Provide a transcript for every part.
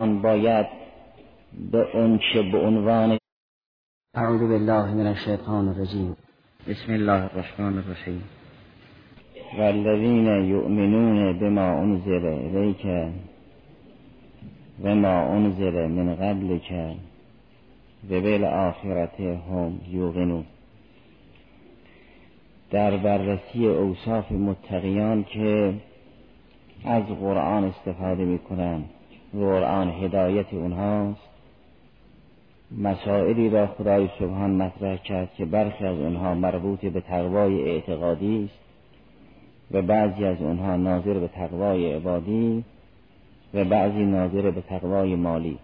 آن باید به اونچه به عنوان اعوذ بالله من الشیطان الرجیم. بسم الله الرحمن الرحیم. والذین یؤمنون بما انزل الیک و ما انزل من قبلک و بالآخرت هم یوقنون. در بررسی اوصاف متقیان که از قرآن استفاده می‌کنند. قرآن هدایت اونهاست. مسائلی را خدای سبحان مطرح کرد که برخی از اونها مربوط به تقوای اعتقادی است و بعضی از اونها ناظر به تقوای عبادی و بعضی ناظر به تقوای مالی.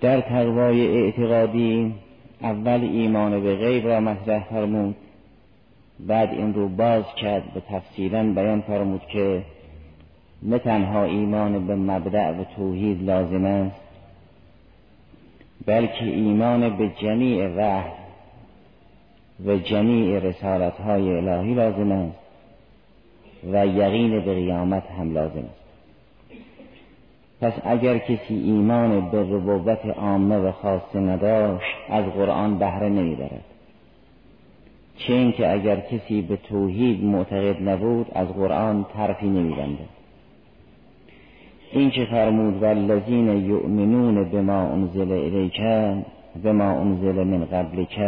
در تقوای اعتقادی اول ایمان به غیب را مطرح فرمود بعد این رو باز کرد به تفصیلا بیان فرمود که نه تنها ایمان به مبدع و توحید لازم است بلکه ایمان به جمیع وحی و جمیع رسالت های الهی لازم است و یقین به قیامت هم لازم است. پس اگر کسی ایمان به ربوبت عامه و خاصه نداشت از قرآن بهره نمی‌برد. چه اینکه اگر کسی به توحید معتقد نبود از قرآن طرفی نمیبنده این که فرمود والذین یؤمنون بما انزل الیک بما انزل من قبلک.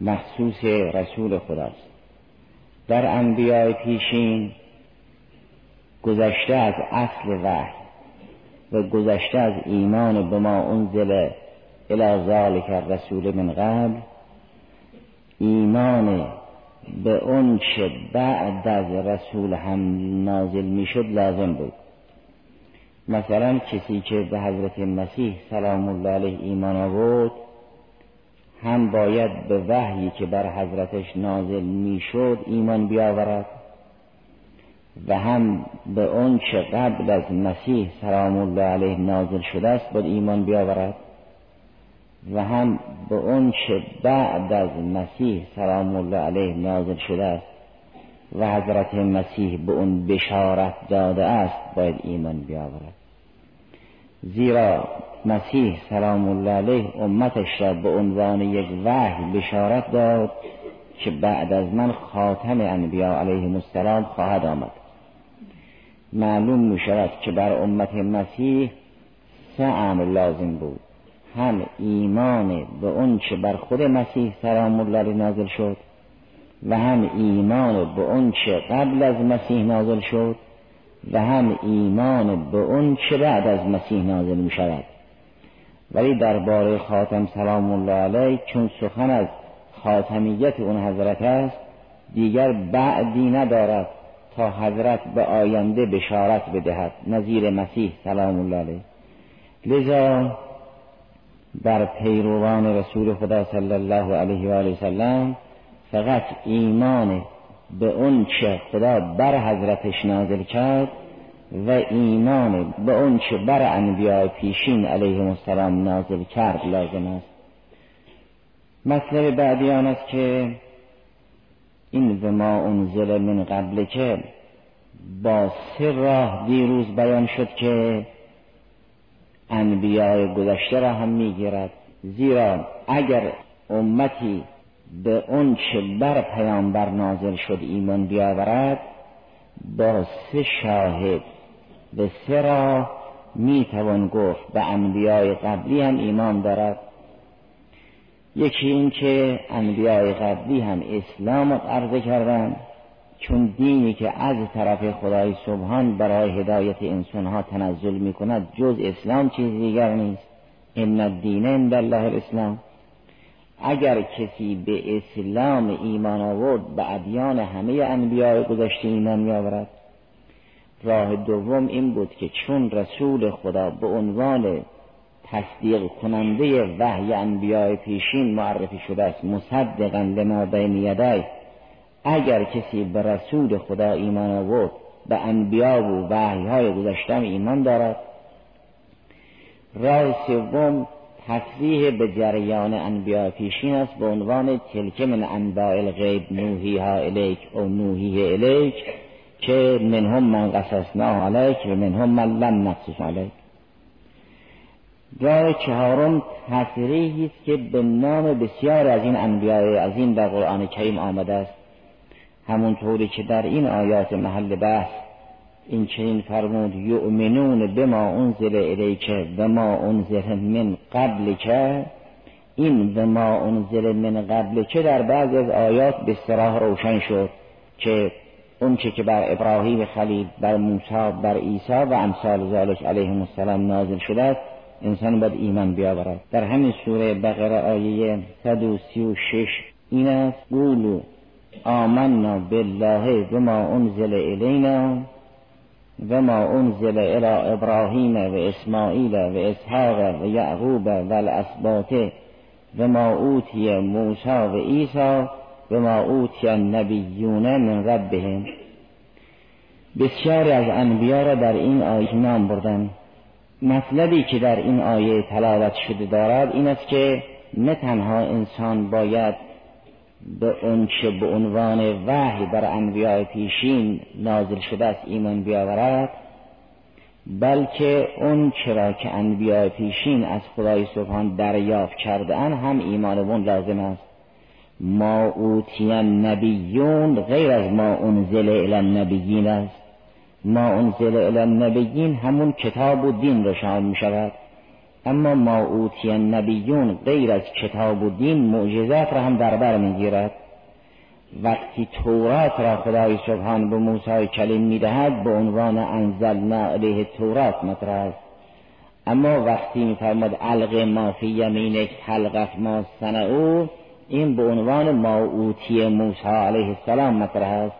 مخصوص رسول خداست. در انبیاء پیشین گذشته از اصل وحی و گذشته از ایمان به ما انزل الى ذالک الرسول من قبل ایمان به اون چه بعد از رسول هم نازل می‌شد لازم بود. مثلا کسی که به حضرت مسیح سلام الله علیه ایمان آورد هم باید به وحیی که بر حضرتش نازل می‌شد ایمان بیاورد و هم به اون چه قبل از مسیح سلام الله علیه نازل شده است باید ایمان بیاورد و هم به اون چه بعد از مسیح سلام الله علیه نازل شده است و حضرت مسیح به اون بشارت داده است باید ایمان بیاورد. زیرا مسیح سلام الله علیه امتش را به عنوان یک وحی بشارت داد که بعد از من خاتم انبیا علیه السلام خواهد آمد. معلوم می شود که بر امت مسیح سه امر لازم بود. هم ایمان به اون چه بر خود مسیح سلام الله علیه نازل شد و هم ایمان به اون چه قبل از مسیح نازل شد. و هم ایمان به اون چه بعد از مسیح نازل می شود ولی درباره خاتم سلام الله علیه چون سخن از خاتمیت اون حضرت است دیگر بعدی ندارد تا حضرت به آینده بشارت بدهد. نظیر مسیح سلام الله علیه. لذا بر پیروان رسول خدا صلی الله علیه و آله فقط ایمان به اون چه خدا بر حضرتش نازل کرد و ایمان به اون چه بر انبیاء پیشین علیه السلام نازل کرد لازم است. مطلب بعدی آن است که این و ما انزل من قبل که با سه راه دیروز بیان شد که انبیاء گذشته را هم می‌گیرد. زیرا اگر امتی به اون چه بر پیامبر نازل شد ایمان بیاورد با سه شاهد به سه راه می‌توان گفت به انبیاء قبلی هم ایمان دارد. یکی این که انبیاء قبلی هم اسلام عرضه کردند چون دینی که از طرف خدای سبحان برای هدایت انسانها تنزل می کند جز اسلام چیز دیگر نیست. ان الدین عند الله الاسلام. اگر کسی به اسلام ایمان آورد به ادیان همه انبیاء گذشته ایمان می آورد راه دوم این بود که چون رسول خدا به عنوان تصدیق کننده وحی انبیاء پیشین معرفی شده است مصدقا لما بین یدای اگر کسی به رسول خدا ایمان آورد به انبیا و وحی های گذشتم ایمان دارد. راه سوم تصریح به جریان انبیاء پیشین است به عنوان تلک من انباء الغیب نوحی ها الیک او نوحی الیک که منهم من قصصنا علیک و منهم من لم نقصص علیک. جای چهارم تصریحی است که به نام بسیار از این انبیاء عظیم در قرآن کریم آمده است. همونطوری که در این آیات محل بحث این چنین فرمود یؤمنون بما انزل الیک و ما انزل من قبل که این و ما انزل من قبل که در بعض از آیات به سراح روشن شد که اونچه که بر ابراهیم خلیل بر موسی بر عیسی و امثال ذالک علیهم السلام نازل شده است انسان باید ایمان بیاورد. در همین سوره بقره آیه 136 این است قولو آمنا بالله و ما انزل الینا. و ما انزل الى ابراهیم و اسماعیل و اسحاق و یعقوب و الاسباط و ما اوتی موسی و عیسی و ما اوتی النبیون من ربهم. بسیاری از انبیا را در این آیه نام بردن. مطلبی که در این آیه تلاوت شده دارد این است که نه تنها انسان باید به اونچه به عنوان وحی بر انبیاء پیشین نازل شده است ایمان بیاورد بلکه اون چرا که انبیاء پیشین از خدای سبحان دریافت کرده ان هم ایمان اون لازم است. ما اوتی نبیون غیر از ما انزل الی النبیین است. ما انزل الی النبیین همون کتاب و دین را شامل می شود اما ما اوتی نبیون غیر از کتاب و دین معجزات را هم در بر می‌گیرد. وقتی تورات را خدای سبحان به موسی کلیم می‌دهد به عنوان انزلنا علیه تورات مطرح است. اما وقتی میفرماد علق ما فی یمینک حلقت ما او این به عنوان ما اوتی موسی علیه السلام مطرح است.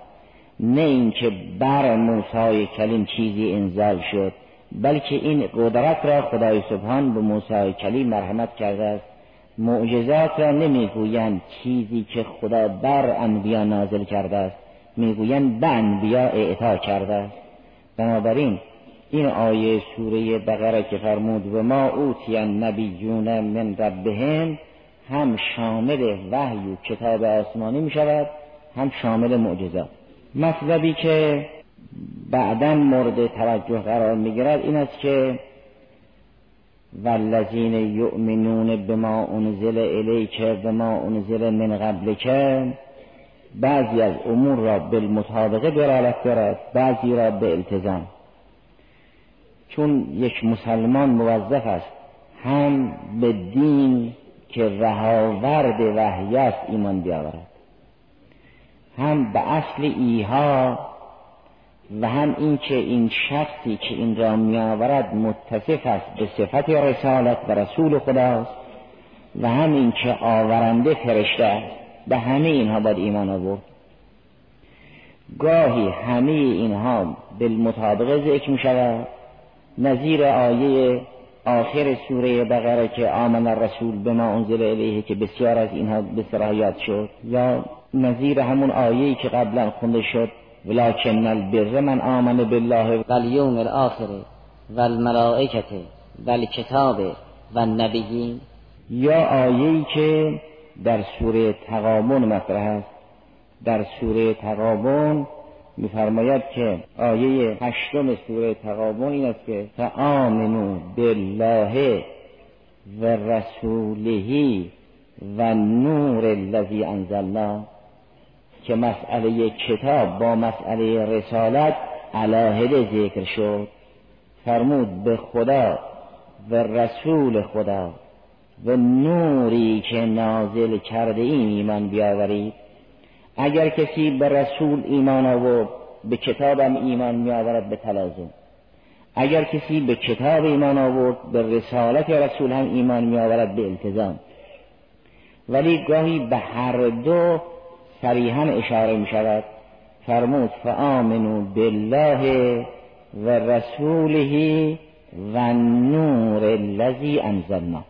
نه اینکه بر موسی کلیم چیزی انزال شد. بلکه این قدرت را خدای سبحان به موسی کلیم مرحمت کرده است. معجزات را نمی‌گویند چیزی که خدا بر انبیا نازل کرده است. می‌گویند به انبیا اعطا کرده است. بنابراین این آیه سوره بقره که فرمود و ما اوتی نبیون من ربهم هم شامل وحی و کتاب آسمانی می شود هم شامل معجزات. مطلبی که بعدا مورد توجه قرار می‌گیرد این است که والذین یؤمنون بما انزل الیک بما انزل من قبلک بعضی از امور را بالمطابقه دلالت دارد بعضی را به التزام چون یک مسلمان موظف است هم به دین که رهاورد وحی است ایمان بیاورد هم به اصل ایها و هم این که این شخصی که این را میآورد متصف است به صفت رسالت و رسول خداست و هم این که آورنده فرشته است. به همه اینها باید ایمان آورد. گاهی همه اینها بالمطابقه ذکر می شود نظیر آیه آخر سوره بقره که آمن الرسول به ما انزل الیه که بسیار از اینها به یاد شد یا نظیر همون آیه‌ای که قبلا خونده شد ولكن البر من آمن بالله و الاخر الاخر و الملائکت و الکتاب و النبیین یا آیه‌ای که در سوره تقابون مطرح است. در سوره تقابون میفرماید که آیه هشتم سوره تقابون این است که فآمنو بالله و رسوله و نور الذی انزلنا. که مسئله کتاب با مسئله رسالت علاهده ذکر شد. فرمود به خدا و رسول خدا و نوری که نازل کرده این ایمان بیاورید. اگر کسی به رسول ایمان آورد به کتابم ایمان می آورد به تلازم. اگر کسی به کتاب ایمان آورد به رسالت رسول هم ایمان می آورد به التزام. ولی گاهی به هر دو صریحا اشاره می شود فرمود فآمنو بالله و رسوله و نور الذی انزلنا.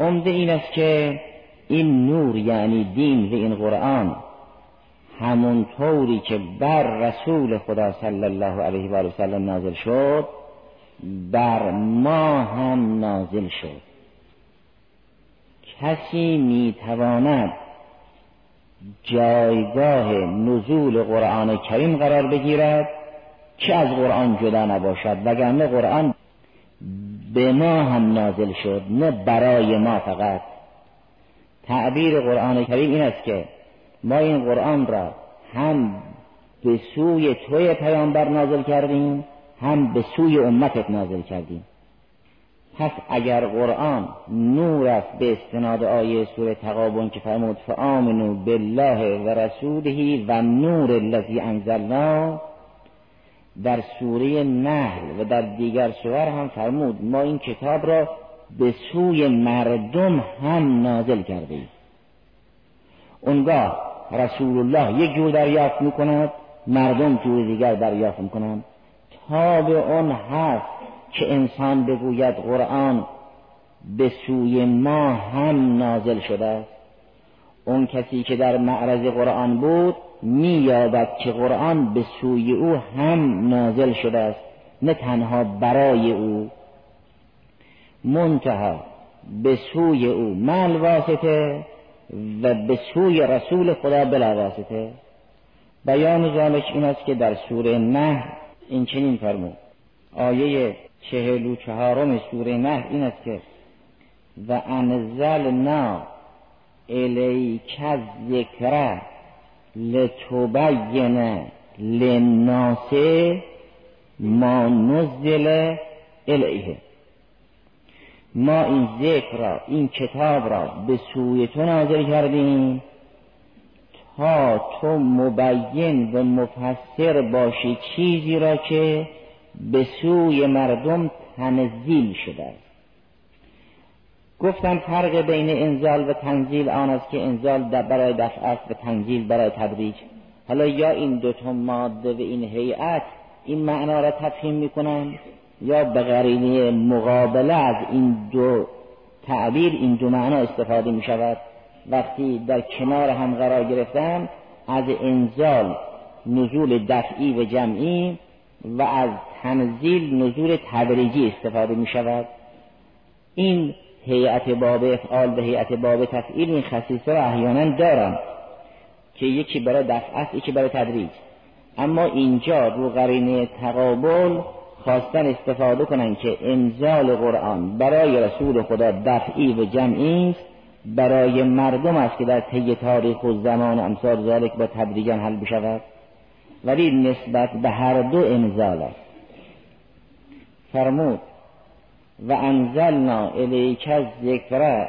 عمده این است که این نور یعنی دین و این قرآن همون طوری که بر رسول خدا صلی الله علیه و سلم نازل شد بر ما هم نازل شد. کسی می‌تواند جایگاه نزول قرآن کریم قرار بگیرد که از قرآن جدا نباشد وگرنه قرآن به ما هم نازل شد نه برای ما فقط. تعبیر قرآن کریم این است که ما این قرآن را هم به سوی توی پیامبر نازل کردیم هم به سوی امتت نازل کردیم. پس اگر قرآن نور است به استناد آیه سوره تقابن که فرمود فآمنو بالله و رسوله و نور الذی انزلنا در سوره نحل و در دیگر سور هم فرمود ما این کتاب را به سوی مردم هم نازل کرده ایم. اونگاه رسول الله یک جور دریافت می‌کند مردم جور دیگر دریافت می‌کنند. به اون هست که انسان بگوید قرآن به سوی ما هم نازل شده است. اون کسی که در معرض قرآن بود مییابد که قرآن به سوی او هم نازل شده است نه تنها برای او. منتها به سوی او مل واسطه و به سوی رسول خدا بلا واسطه. بیان ذالک این است که در سوره نه این چنین فرمود. آیه چهل و چهارم سوره نه این است که و انزلنا الیک ذکر لتبین للناس ما نزل الیه. ما این ذکر را این کتاب را به سوی تو نازل کردیم تا تو مبین و مفسر باشی چیزی را که به سوی مردم تنزیل شده. است گفتم فرق بین انزال و تنزیل آن است که انزال برای دفع است و تنزیل برای تدریج. حالا یا این دوتا ماده و این هیئت این معنا را تفهیم می‌کنن یا به قرینه مقابله از این دو تعبیر این دو معنا استفاده می شود وقتی در کنار هم قرار گرفتن از انزال نزول دفعی و جمعی و از تنزیل نزول تدریجی استفاده می شود این هیئت باب افعال و هیئت باب تفعیل این خصیصه را احیانا دارن که یکی برای دفع است یکی برای تدریج. اما اینجا رو قرینه تقابل خواستن استفاده کنن که انزال قرآن برای رسول خدا دفعی و جمعی است برای مردم است که در طی تاریخ و زمان امثال ذالک با تدریجا حل بشود. ولی نسبت به هر دو انزال است. فرمود و انزلنا الیک ذکر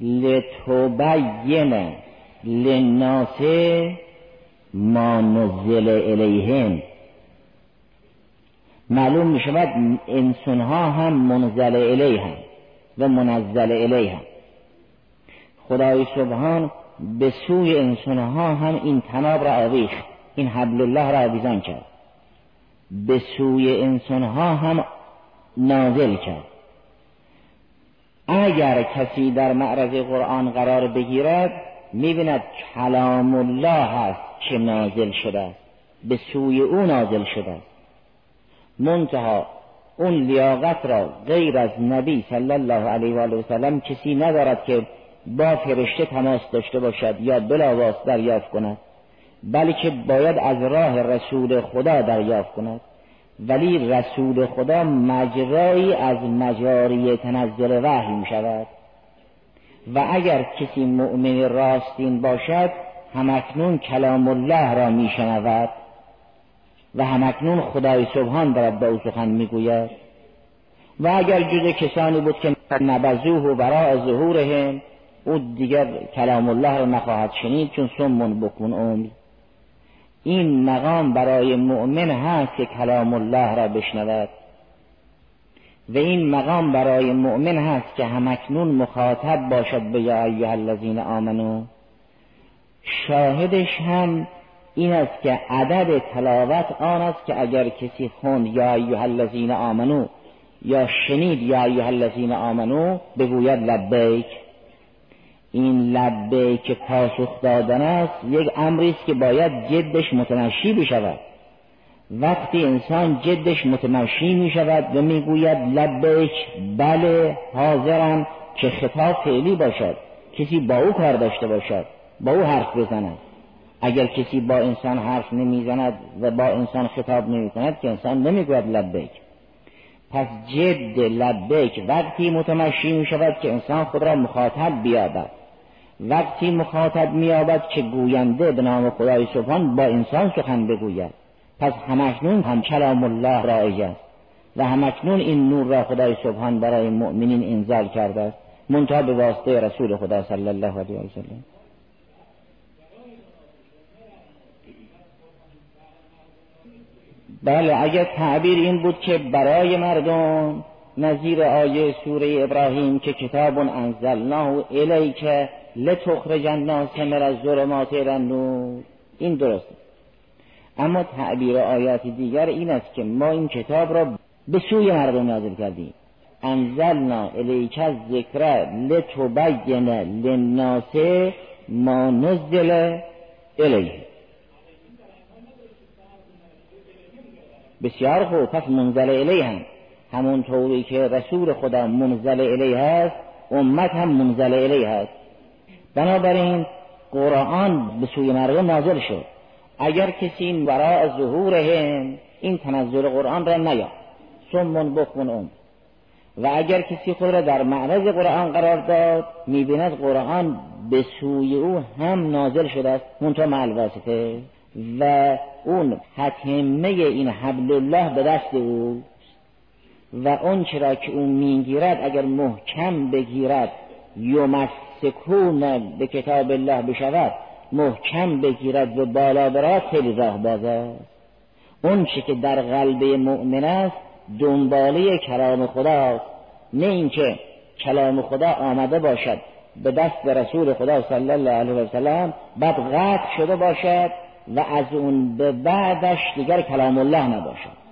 لتبین للناس ما نزل الیهم. معلوم می شود انسان ها هم منزل الیه و منزل الیه خدای سبحان به سوی انسان ها هم این تناب را آویخت این حبل الله را آویزان کرد. به سوی انسان ها هم نازل کرد. اگر کسی در معرض قرآن قرار بگیرد می‌بیند کلام الله هست که نازل شده است به سوی او نازل شده است. منتها اون لیاقت را غیر از نبی صلی الله علیه و آله و سلم کسی ندارد که با فرشته تماس داشته باشد یا بلاواس دریافت کند. بلکه باید از راه رسول خدا دریافت کند. ولی رسول خدا مجرایی از مجاری تنزل وحی می شود و اگر کسی مؤمن راستین باشد همکنون کلام الله را می شنود و همکنون خدای سبحان دارد به او سخن می‌گوید. و اگر جز کسانی بود که نبزوه و برای ظهورهم او دیگر کلام الله را نخواهد شنید چون سمون بکن عمر. این مقام برای مؤمن هست که کلام الله را بشنود. و این مقام برای مؤمن هست که همکنون مخاطب باشد به یا ایها الذین آمنو. شاهدش هم این است که عدد تلاوت آن است که اگر کسی خوند یا ایها الذین آمنو یا شنید یا ایها الذین آمنو بگوید لبیک. این لبیک پاسخ دادن است یک امری است که باید جدش متمشی بشود. وقتی انسان جدش متمشی می شود و می‌گوید لبیک بله حاضرم که خطاب فعلی باشد کسی با او کار داشته باشد با او حرف بزند. اگر کسی با انسان حرف نمی‌زند و با انسان خطاب نمی کند که انسان نمی‌گوید لبیک پس جد لبیک وقتی متمشی می شود که انسان خود را مخاطب بیابد. وقتی مخاطب مییابد که گوینده به نام خدای سبحان با انسان سخن بگوید. پس همکنون هم کلام الله رایج است. و همکنون این نور را خدای سبحان برای مؤمنین انزال کرده است. منتها به واسطه رسول خدا صلی الله علیه و سلم. بله اگر تعبیر این بود که برای مردم نظیر آیه سوره ابراهیم که کتاب انزلناه الیک لتخرج الناس من الظلمات الى النور. این درسته. اما تعبیر آیات دیگر این است که ما این کتاب را به سوی مردم نازل کردیم. انزلنا الیک الذکر لتبین للناس ما نزل الیه. بسیار خوب پس منزل الیه هم. همون طوری که رسول خدا منزل الیه هست امت هم منزل الیه هست بنابراین قرآن به سوی مردم نازل شد. اگر کسی برای ظهورهم این تنزل قرآن را نیا سمون بخون اون. و اگر کسی خود را در معرض قرآن قرار داد می‌بیند قرآن به سوی او هم نازل شده است منتها مع و اون حتمه این حبل الله به دست او. و اون چرا که اون می‌گیرد اگر محکم بگیرد یمسکون به کتاب الله بشود محکم بگیرد و بالا برد خیلی راه باز است. اون چی که در قلب مؤمن است دنباله کلام خداست نه اینکه کلام خدا آمده باشد به دست رسول خدا صلی الله علیه و سلم بعد قطع شده باشد و از اون به بعدش دیگر کلام الله نباشد.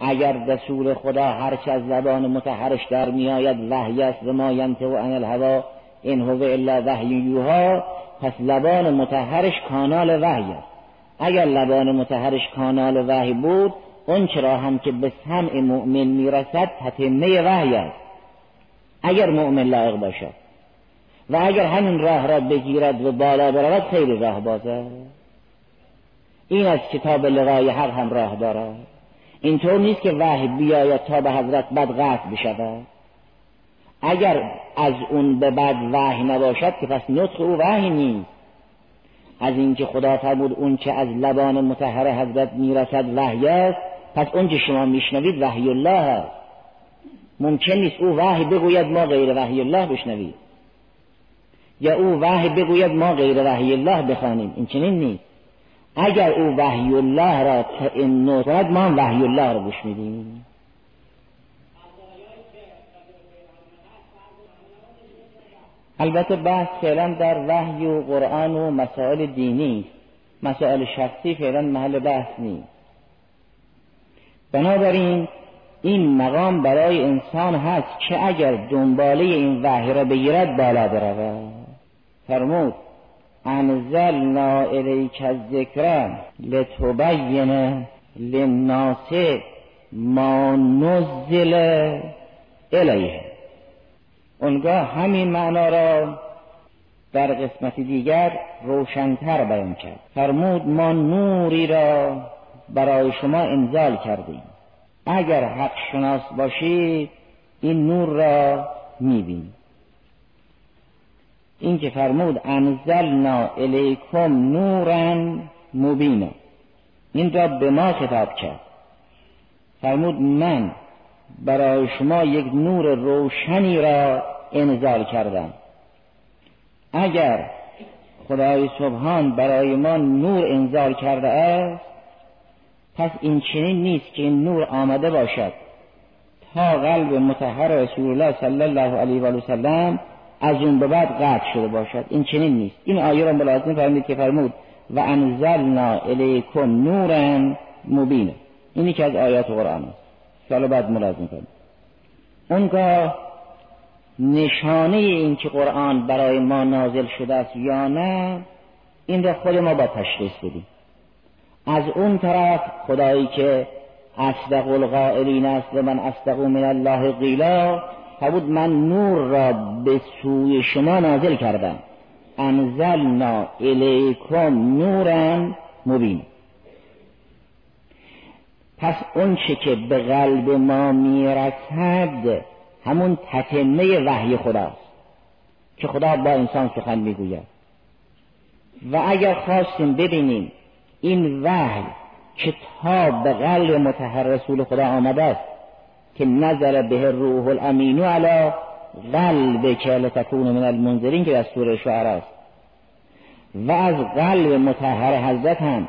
اگر رسول خدا هرچه از زبان متحرش در میآید وحی است و ما ینطق عن الهوا این هو الا وحی یوها پس لبان متحرش کانال وحی است. اگر لبان متحرش کانال وحی بود اون چرا هم که به سمع مؤمن می‌رسد تتمه وحی است. اگر مؤمن لایق باشد و اگر همین راه را بگیرد و بالا برود خیلی راه بازه این از کتاب لقای حق هم راه دارد. اینطور نیست که وحی بیاید تا به حضرت بد قطع بشود. اگر از اون به بعد وحی نباشد که پس نطق او وحی نیست. از اینکه خدا فرمود اون که از لبان متحر حضرت می‌رسد وحی است پس اون که شما میشنوید وحی الله است. ممکن نیست او وحی بگوید ما غیر وحی الله بشنوید یا او وحی بگوید ما غیر وحی الله بخوانیم. این چنین نیست. اگر او وحی الله را این نوترد ما وحی الله را گوش میدیم. البته بحث فعلا در وحی و قرآن و مسائل دینی مسائل شخصی فعلا محل بحث نیست. بنابراین این مقام برای انسان هست که اگر دنباله این وحی را بگیرد بالا برود. فرمود انزلنا الیک الذکر لتبین للناس ما نزل الیه. اونگاه همین معنا را در قسمت دیگر روشنتر بیان کرد. فرمود ما نوری را برای شما انزال کردیم. اگر حق شناس باشید این نور را می‌بینید. این که فرمود انزلنا الیکم نورا مبینا. این را به ما خطاب کرد. فرمود من برای شما یک نور روشنی را انزال کردم. اگر خدای سبحان برای ما نور انزال کرده است پس این چنین نیست که این نور آمده باشد. تا قلب متحر رسول الله صلی الله علیه و سلم از اون به بعد قطع شده باشد. این چنین نیست. این آیه را ملازم فرمید که فرمود و انزلنا الیکم نورا مبین اینی که از آیات قرآن است. که بعد ملازم فرمید اونگاه نشانه این که قرآن برای ما نازل شده است یا نه این را خود ما با تشخیص بدیم. از اون طرف خدایی که اصدق القائلین است و من اصدق من الله قیلا فرمود من نور را به سوی شما نازل کردم. انزلنا الیکم نورا مبین. پس اون چه که به قلب ما می‌رسد همون تتمه وحی خداست که خدا با انسان سخن می‌گوید. و اگر خواستیم ببینیم این وحی که تا به قلب متحر رسول خدا آمده است که نظر به روح الامین علی قلب که لتکون من المنذرین که در سوره شعر است و از قلب متحر حضرت هم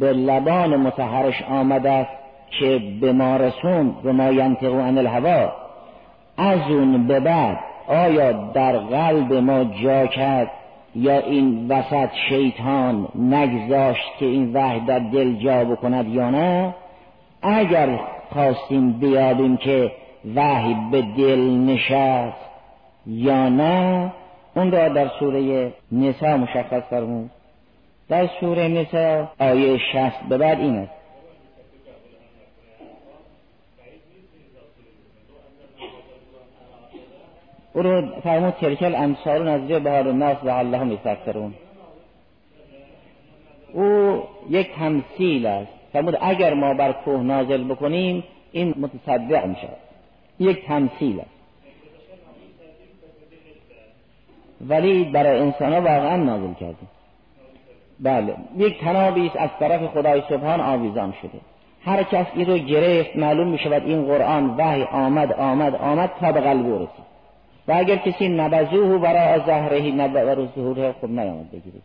به لبان متحرش آمده است که به ما رسون به ما ینطقو عن الهوا. از اون به بعد آیا در قلب ما جا کرد یا این وسط شیطان نگذاشت که این وحی در دل جا بکند یا نه؟ اگر خواستیم بیابیم که وحی به دل نشست یا نه اون را در سوره نسا مشخص فرمود. در سوره نسا آیه شست به بعد این است. او رو فرمود تلکل امثال نزدیک بهار الناس لعلهم یستکثرون او یک تمثیل است. فرمود اگر ما بر کوه نازل بکنیم این متصدع میشه. یک تمثیل است. ولی برای انسان ها واقعا نازل کردیم. بله. یک تنابی است از طرف خدای سبحان آویزان شده. هر کس این رو گرفت معلوم می شود این قرآن وحی آمد آمد آمد تا به قلب رسید. و اگر کسی نبزوه برای زهرهی نبر ظهوره خب نیامد بگیره.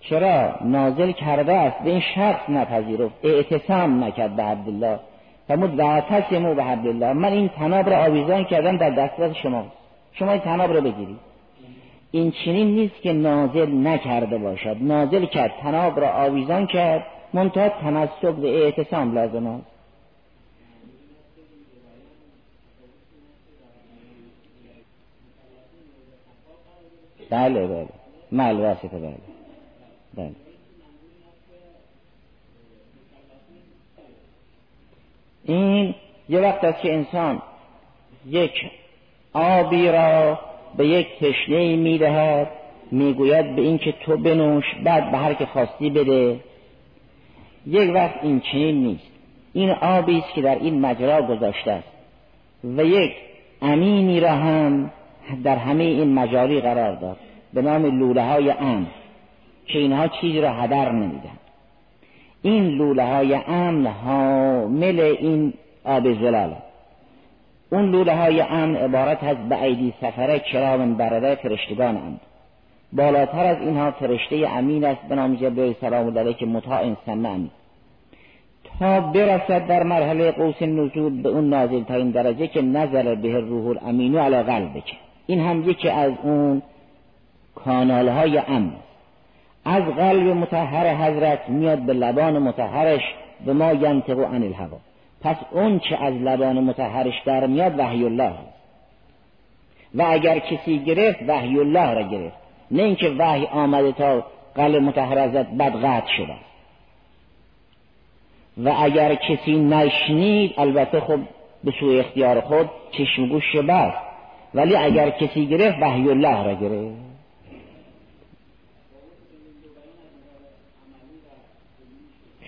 چرا نازل کرده است؟ به این شخص نپذیرفت. اعتصام نکرد به عبدالله. فرمود و به عبدالله. من این تناب را آویزان کردم در دسترس شما. شما این تناب را بگیرید. این چنین نیست که نازل نکرده باشد. نازل کرد تناب را آویزان کرد منتها تمسک به اعتصام لازم است. بله بله. مال واسطه بله. بله. این یه وقت است که انسان یک آبی را به یک تشنه می‌دهد می‌گوید به این که تو بنوش بعد به هر که خواستی بده. یک وقت این چنین نیست. این آبی است که در این مجرا گذاشته است. و یک امینی را هم در همه این مجاری قرار داد. به نام لوله های امن که اینها چیزی را هدر نمیدن این لوله های امن حامل این آب زلال اون لوله های امن عبارت از به عیدی سفره کرام برده فرشتگان اند بالاتر از اینها فرشته امین است به نام جبریل سلام علیه که مطاع سمن. تا برسد در مرحله قوس نزول به اون نازل ترین درجه که نظر به روح الامینو علی قلبک این هم یکی از اون کانال های امن. از قلب متحر حضرت میاد به لبان متحرش به ما ینطق عن الهوا. پس اون چه از لبان متحرش در میاد وحی الله و اگر کسی گرفت وحی الله را گرفت نه اینکه وحی آمده تا قلب متحر حضرت بد قطع شده. و اگر کسی نشنید البته خب به سوی اختیار خود چشم گوش بست ولی اگر کسی گرفت وحی الله را گرفت.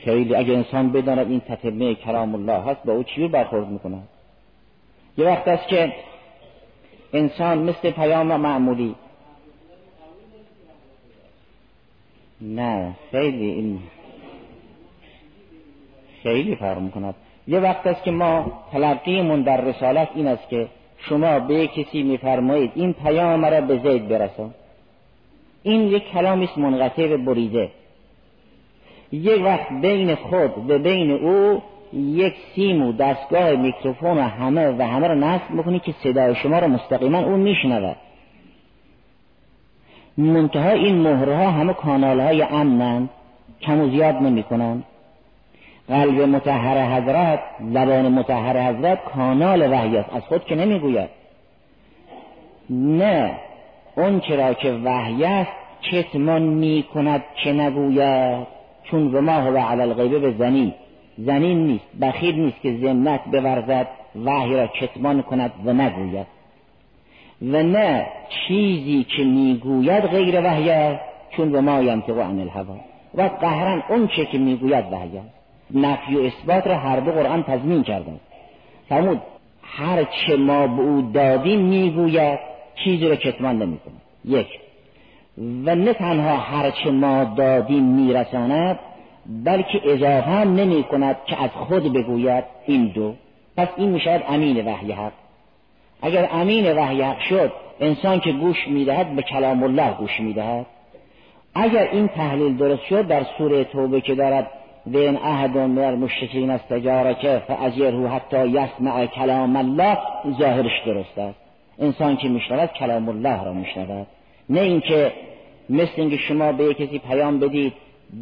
خیلی اگر انسان بداند این تتمه کرام الله هست با او چی برخورد می‌کنه؟ یه وقت است که انسان مثل پیام معمولی نه خیلی این خیلی فرق می‌کند. یه وقت است که ما تلقیمون در رسالت این است که شما به کسی میفرمایید این پیام مرا به زید برسان. این یک کلامی است منقطع و بریده. یک وقت بین خود و بین او یک سیم و دستگاه میکروفون و همه و همه رو نصب می‌کنی که صدای شما رو مستقیما اون میشنود. منتها این مهرها همه کانال های امنن کم و زیاد نمی‌کنن. قلب متحر حضرت زبان متحر حضرت کانال وحی است از خود که نمی‌گوید. نه اون چرا که وحی است کتمان می‌کند که نگوید. چون و ما هو علی الغیبه به زنی. زنین نیست بخیر نیست که ذمت بورزد وحی را کتمان کند و نگوید. و نه چیزی که می‌گوید غیر وحی است چون به ما ینطق عن الهوا. و قهرن اون چه که می‌گوید وحی است. نفی و اثبات را هر دو قرآن تضمین کرده فرمود هر چه ما به او دادیم می‌گوید چیزی را کتمان نمی‌کنه یک و نه تنها هر چه ما دادیم میرساند بلکه اضافه هم نمی کند که از خود بگوید این دو. پس این می‌شود امین وحی حق. اگر امین وحی حق شد انسان که گوش می‌دهد به کلام الله گوش می‌دهد. اگر این تحلیل درست شد در سوره توبه که دارد بین احد من المشرکین استجارک فاجره حتی یسمع کلام الله ظاهرش درست است. انسان که میشنود کلام الله را میشنود. نه اینکه مثل اینکه شما به کسی پیام بدید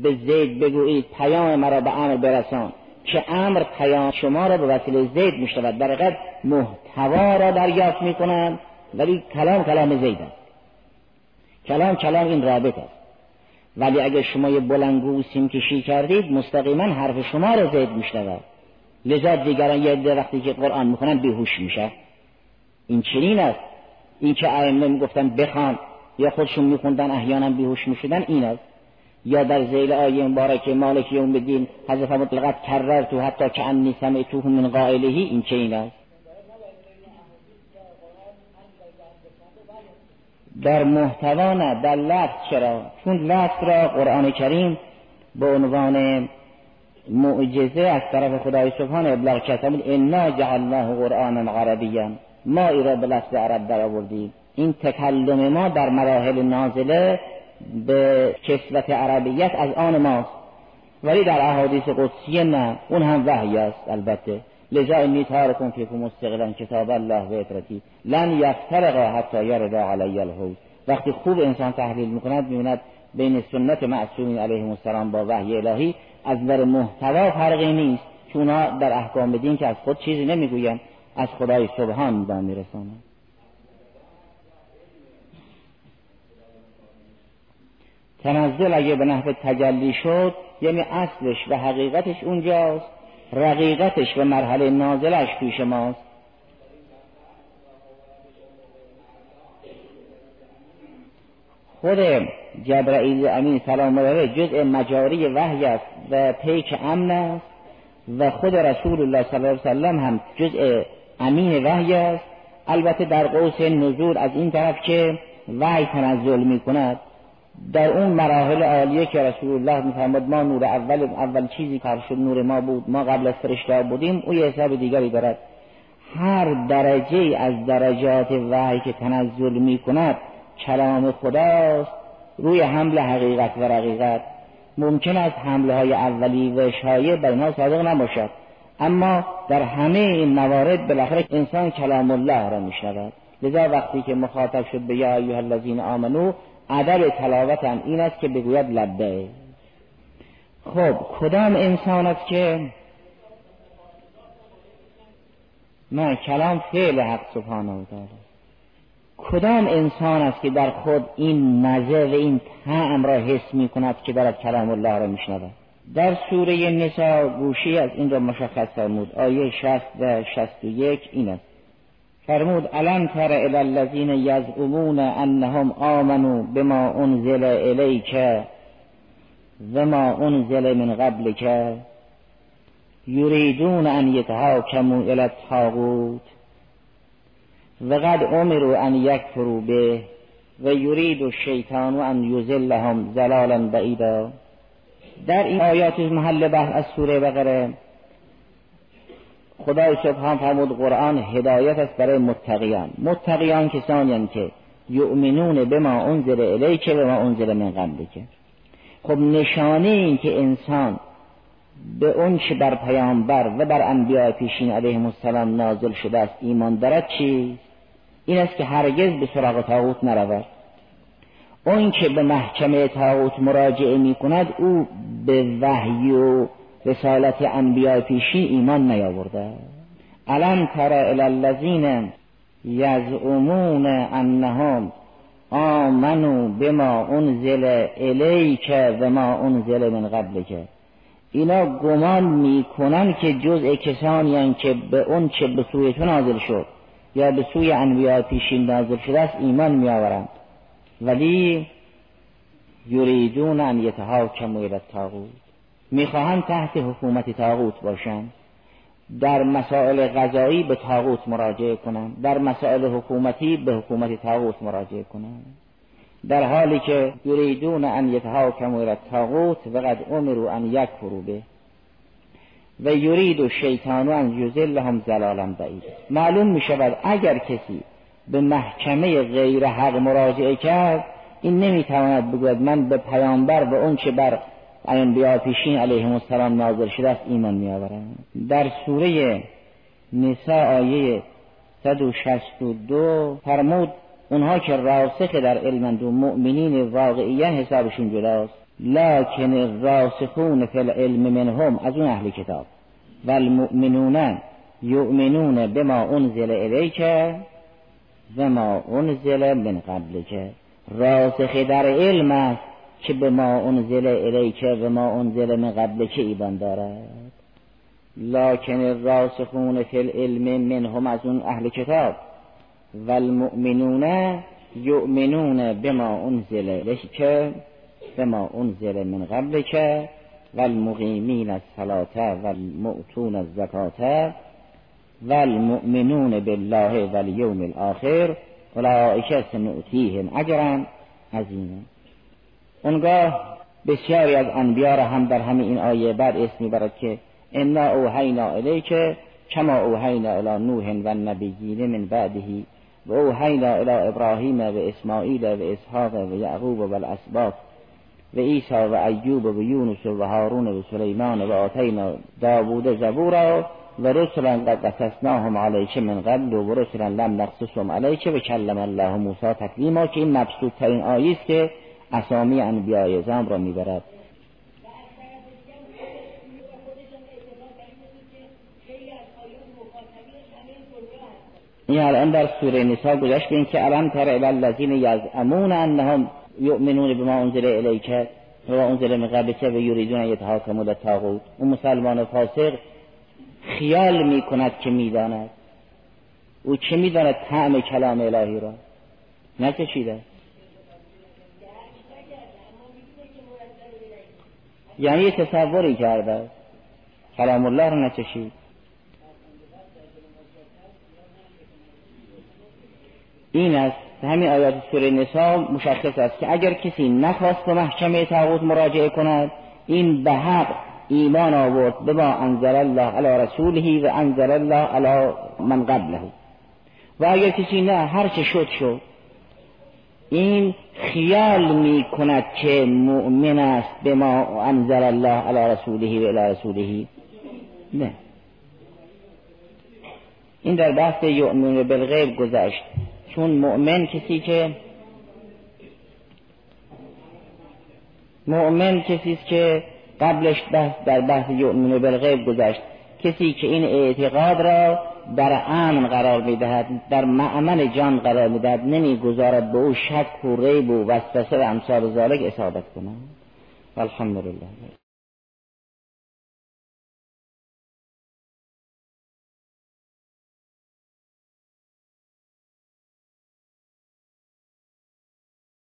به زید بگویید پیام مرا به امر برسان. که امر پیام شما را به وسیله زید میشنود. در محتوا را دریافت می‌کنند ولی کلام کلام زید است. کلام کلام این رابط است. ولی اگر شما یه بلنگو سیم کشی کردید مستقیما حرف شما را زید میشنود. لذا دیگران یه وقتی که قرآن می‌خونن بیهوش میشه این چنین است. این که ائمه می‌گفتن بخوان. یا خودشون میخوندن احیانا بیهوش می‌شدن این است. یا در زیل آیه مبارکه مالک یوم الدین حضرت مطلقت کرر تو حتی که انی سمعتوه من قائلهی این چه این است؟ در محتوا نه در لفظ چرا؟ چون لفظ را قرآن کریم به عنوان معجزه از طرف خدای سبحانه ابلاغ کرده انا جعلناه قرآنا عربیا. ما ای را به لفظ عرب این تکلم ما در مراحل نازله به کسوت عربیت از آن ماست. ولی در احادیث قدسیه نه اون هم وحی است البته. لذا انی تارکم فیکم مستقلا کتاب الله و اطرتی. لن یفترقا حتی یردا علی الحوض. وقتی خوب انسان تحلیل می‌کند می‌بیند بین سنت معصومین علیهم السلام با وحی الهی از نظر محتوا فرقی نیست. چون در احکام دین که از خود چیزی نمی‌گویند از خدای سبحان به میرسانند. تنزل اگه به نحو تجلی شد یعنی اصلش و حقیقتش اونجاست. رقیقتش و مرحله نازلش پیش ماست. خود جبرائیل امین سلام الله جزء مجاری وحی است و پیک امن است و خود رسول الله صلی الله علیه وسلم هم جزء امین وحی است. البته در قوس نزول از این طرف که وحی تنزل می کند در اون مراحل عالیه که رسول الله میفرماد ما نور اول اول چیزی کار شد نور ما بود ما قبل از فرشته بودیم او یه حساب دیگری دارد. هر درجه از درجات وحی که تنزل می کند کلام خداست روی حمل حقیقت و رقیقت. ممکن است حمله های اولی و شایع بر ما صادق نباشد. اما در همه این موارد بالاخره انسان کلام الله را میشنود. لذا وقتی که مخاطب شد به یا ایها الذین آمنو ادب تلاوت هم این است که بگوید لبه خب کدام انسان است که نه کلام فعل حق سبحانه و تعالی. کدام انسان است که در خود این مزه و این طعم را حس می کند که دارد کلام الله را میشنود؟ در سوره نسا گوشی از این را مشخص فرمود. آیه شست و شست و یک این است. فرمود الان تر الى الذين يزعمون انهم آمنوا بما انزل الیک؟ و ما انزل من قبلك یریدون ان یتحاکموا الى الطاغوت؟ و قد امروا ان یکفروا به و یرید الشیطان ان یزلهم زلالا بعیدا. در این آیات محل بحث از سوره بقره خدای سبحان فرمود قرآن هدایت است برای متقیان. متقیان کسانی که یؤمنون به ما انزل الیک و ما انزل من قبلک. خب نشانه این که انسان به اون چه بر پیامبر و بر انبیاء پیشین علیهم السلام نازل شده است ایمان دارد چی؟ این است که هرگز به سراغ تاغوت نرود. اون که به محکمه تاغوت مراجعه می کند او به وحی و رسالت انبیاء پیشی ایمان نیاورده. الان ترى الى الذین یزعمون انهم آمنوا بما انزل الیک و ما انزل من قبلک. اینا گمان می‌کنن که جزء کسانی که به اون چه به سوی تو نازل شد یا به سوی انبیاء پیشین نازل شده است ایمان میآورند. ولی یریدون ان یتحاکموا الی الطاغوت. می‌خواهند تحت حکومت تاغوت باشند. در مسائل غذایی به تاغوت مراجعه کنند. در مسائل حکومتی به حکومت تاغوت مراجعه کنند. در حالی که یریدون ان یتحاکموا الی و قد امروا ان یکفروا به. و یرید و شیطان ان یذلهم ضلالا بعید معلوم می شود اگر کسی به محکمه غیر حق مراجعه کرد این نمی‌تواند بگوید من به پیامبر و اون چه بر انبیا پیشین علیهم السلام نازل شده است ایمان میآورم در سوره نساء آیه 162 فرمود اونها که راسخ در علمند و مؤمنین واقعیا حسابشون جداست. لکن راسخون فی العلم منهم از اون اهل کتاب. و المؤمنون یؤمنون بما انزل الیک و ما انزل من قبلک. راسخ در علم است. که به ما انزل الیک و ما انزل من قبل که ایمان دارد. لکن راسخون فی العلم منهم از اون اهل کتاب. و المؤمنون یؤمنون بما انزل الیک به ما انزل من قبل که و المقیمین الصلاة و المؤتون الزکاة و المؤمنون بالله و الاخر. اولئک سنؤتیهم اجرا عظیما. اونگاه بسیاری از انبیا را هم در همین این آیه بعد اسم می‌برد که انا اوحینا الیک کما اوحینا الی نوح و النبیین من بعدهی و اوحینا الی ابراهیم و اسماعیل و اسحاق و یعقوب و الاسباط و عیسی و ایوب و یونس و هارون و سلیمان و آتینا داوود زبورا و رسلا قد قصصناهم علیک من قبل و رسلا لم نقصصهم علیک و کلم الله موسی تکلیما که این مبسوط ترین آیه است که اسامی انبیاء اعظم را می‌برد. این الان در سوره نساء گذشت به اینکه الان تر الی الذین یزعمون انهم یؤمنون بما انزل الیک و انزل من قبلک و یریدون یتحاکموا للطاغوت اون مسلمان فاسق خیال می کند که می‌داند. او چه می‌داند؟ طعم کلام الهی را. نکشیده یعنی یه تصوری کرده. کلام الله رو نچشید. این است همین آیات سوره نسا مشخص است که اگر کسی نخواست به محکمه تاغوت مراجعه کند این به حق ایمان آورد. به ما انزل الله علی رسوله و انزل الله علی من قبله. و اگر کسی نه هر چه شد شد. این خیال می کند که مؤمن است به ما انزل الله علی رسوله و علی رسوله. نه. این در بحث یؤمن بالغیب گذشت. چون مؤمن کسی که مؤمن کسی است که قبلش بحث در بحث یؤمن بالغیب گذشت. کسی که این اعتقاد را در امن قرار می‌دهد در معمن جان قرار می‌دهد نمی‌گذارد به او شک و ریب و وسوسه و امثال ذالک اصابت کنند. الحمدلله.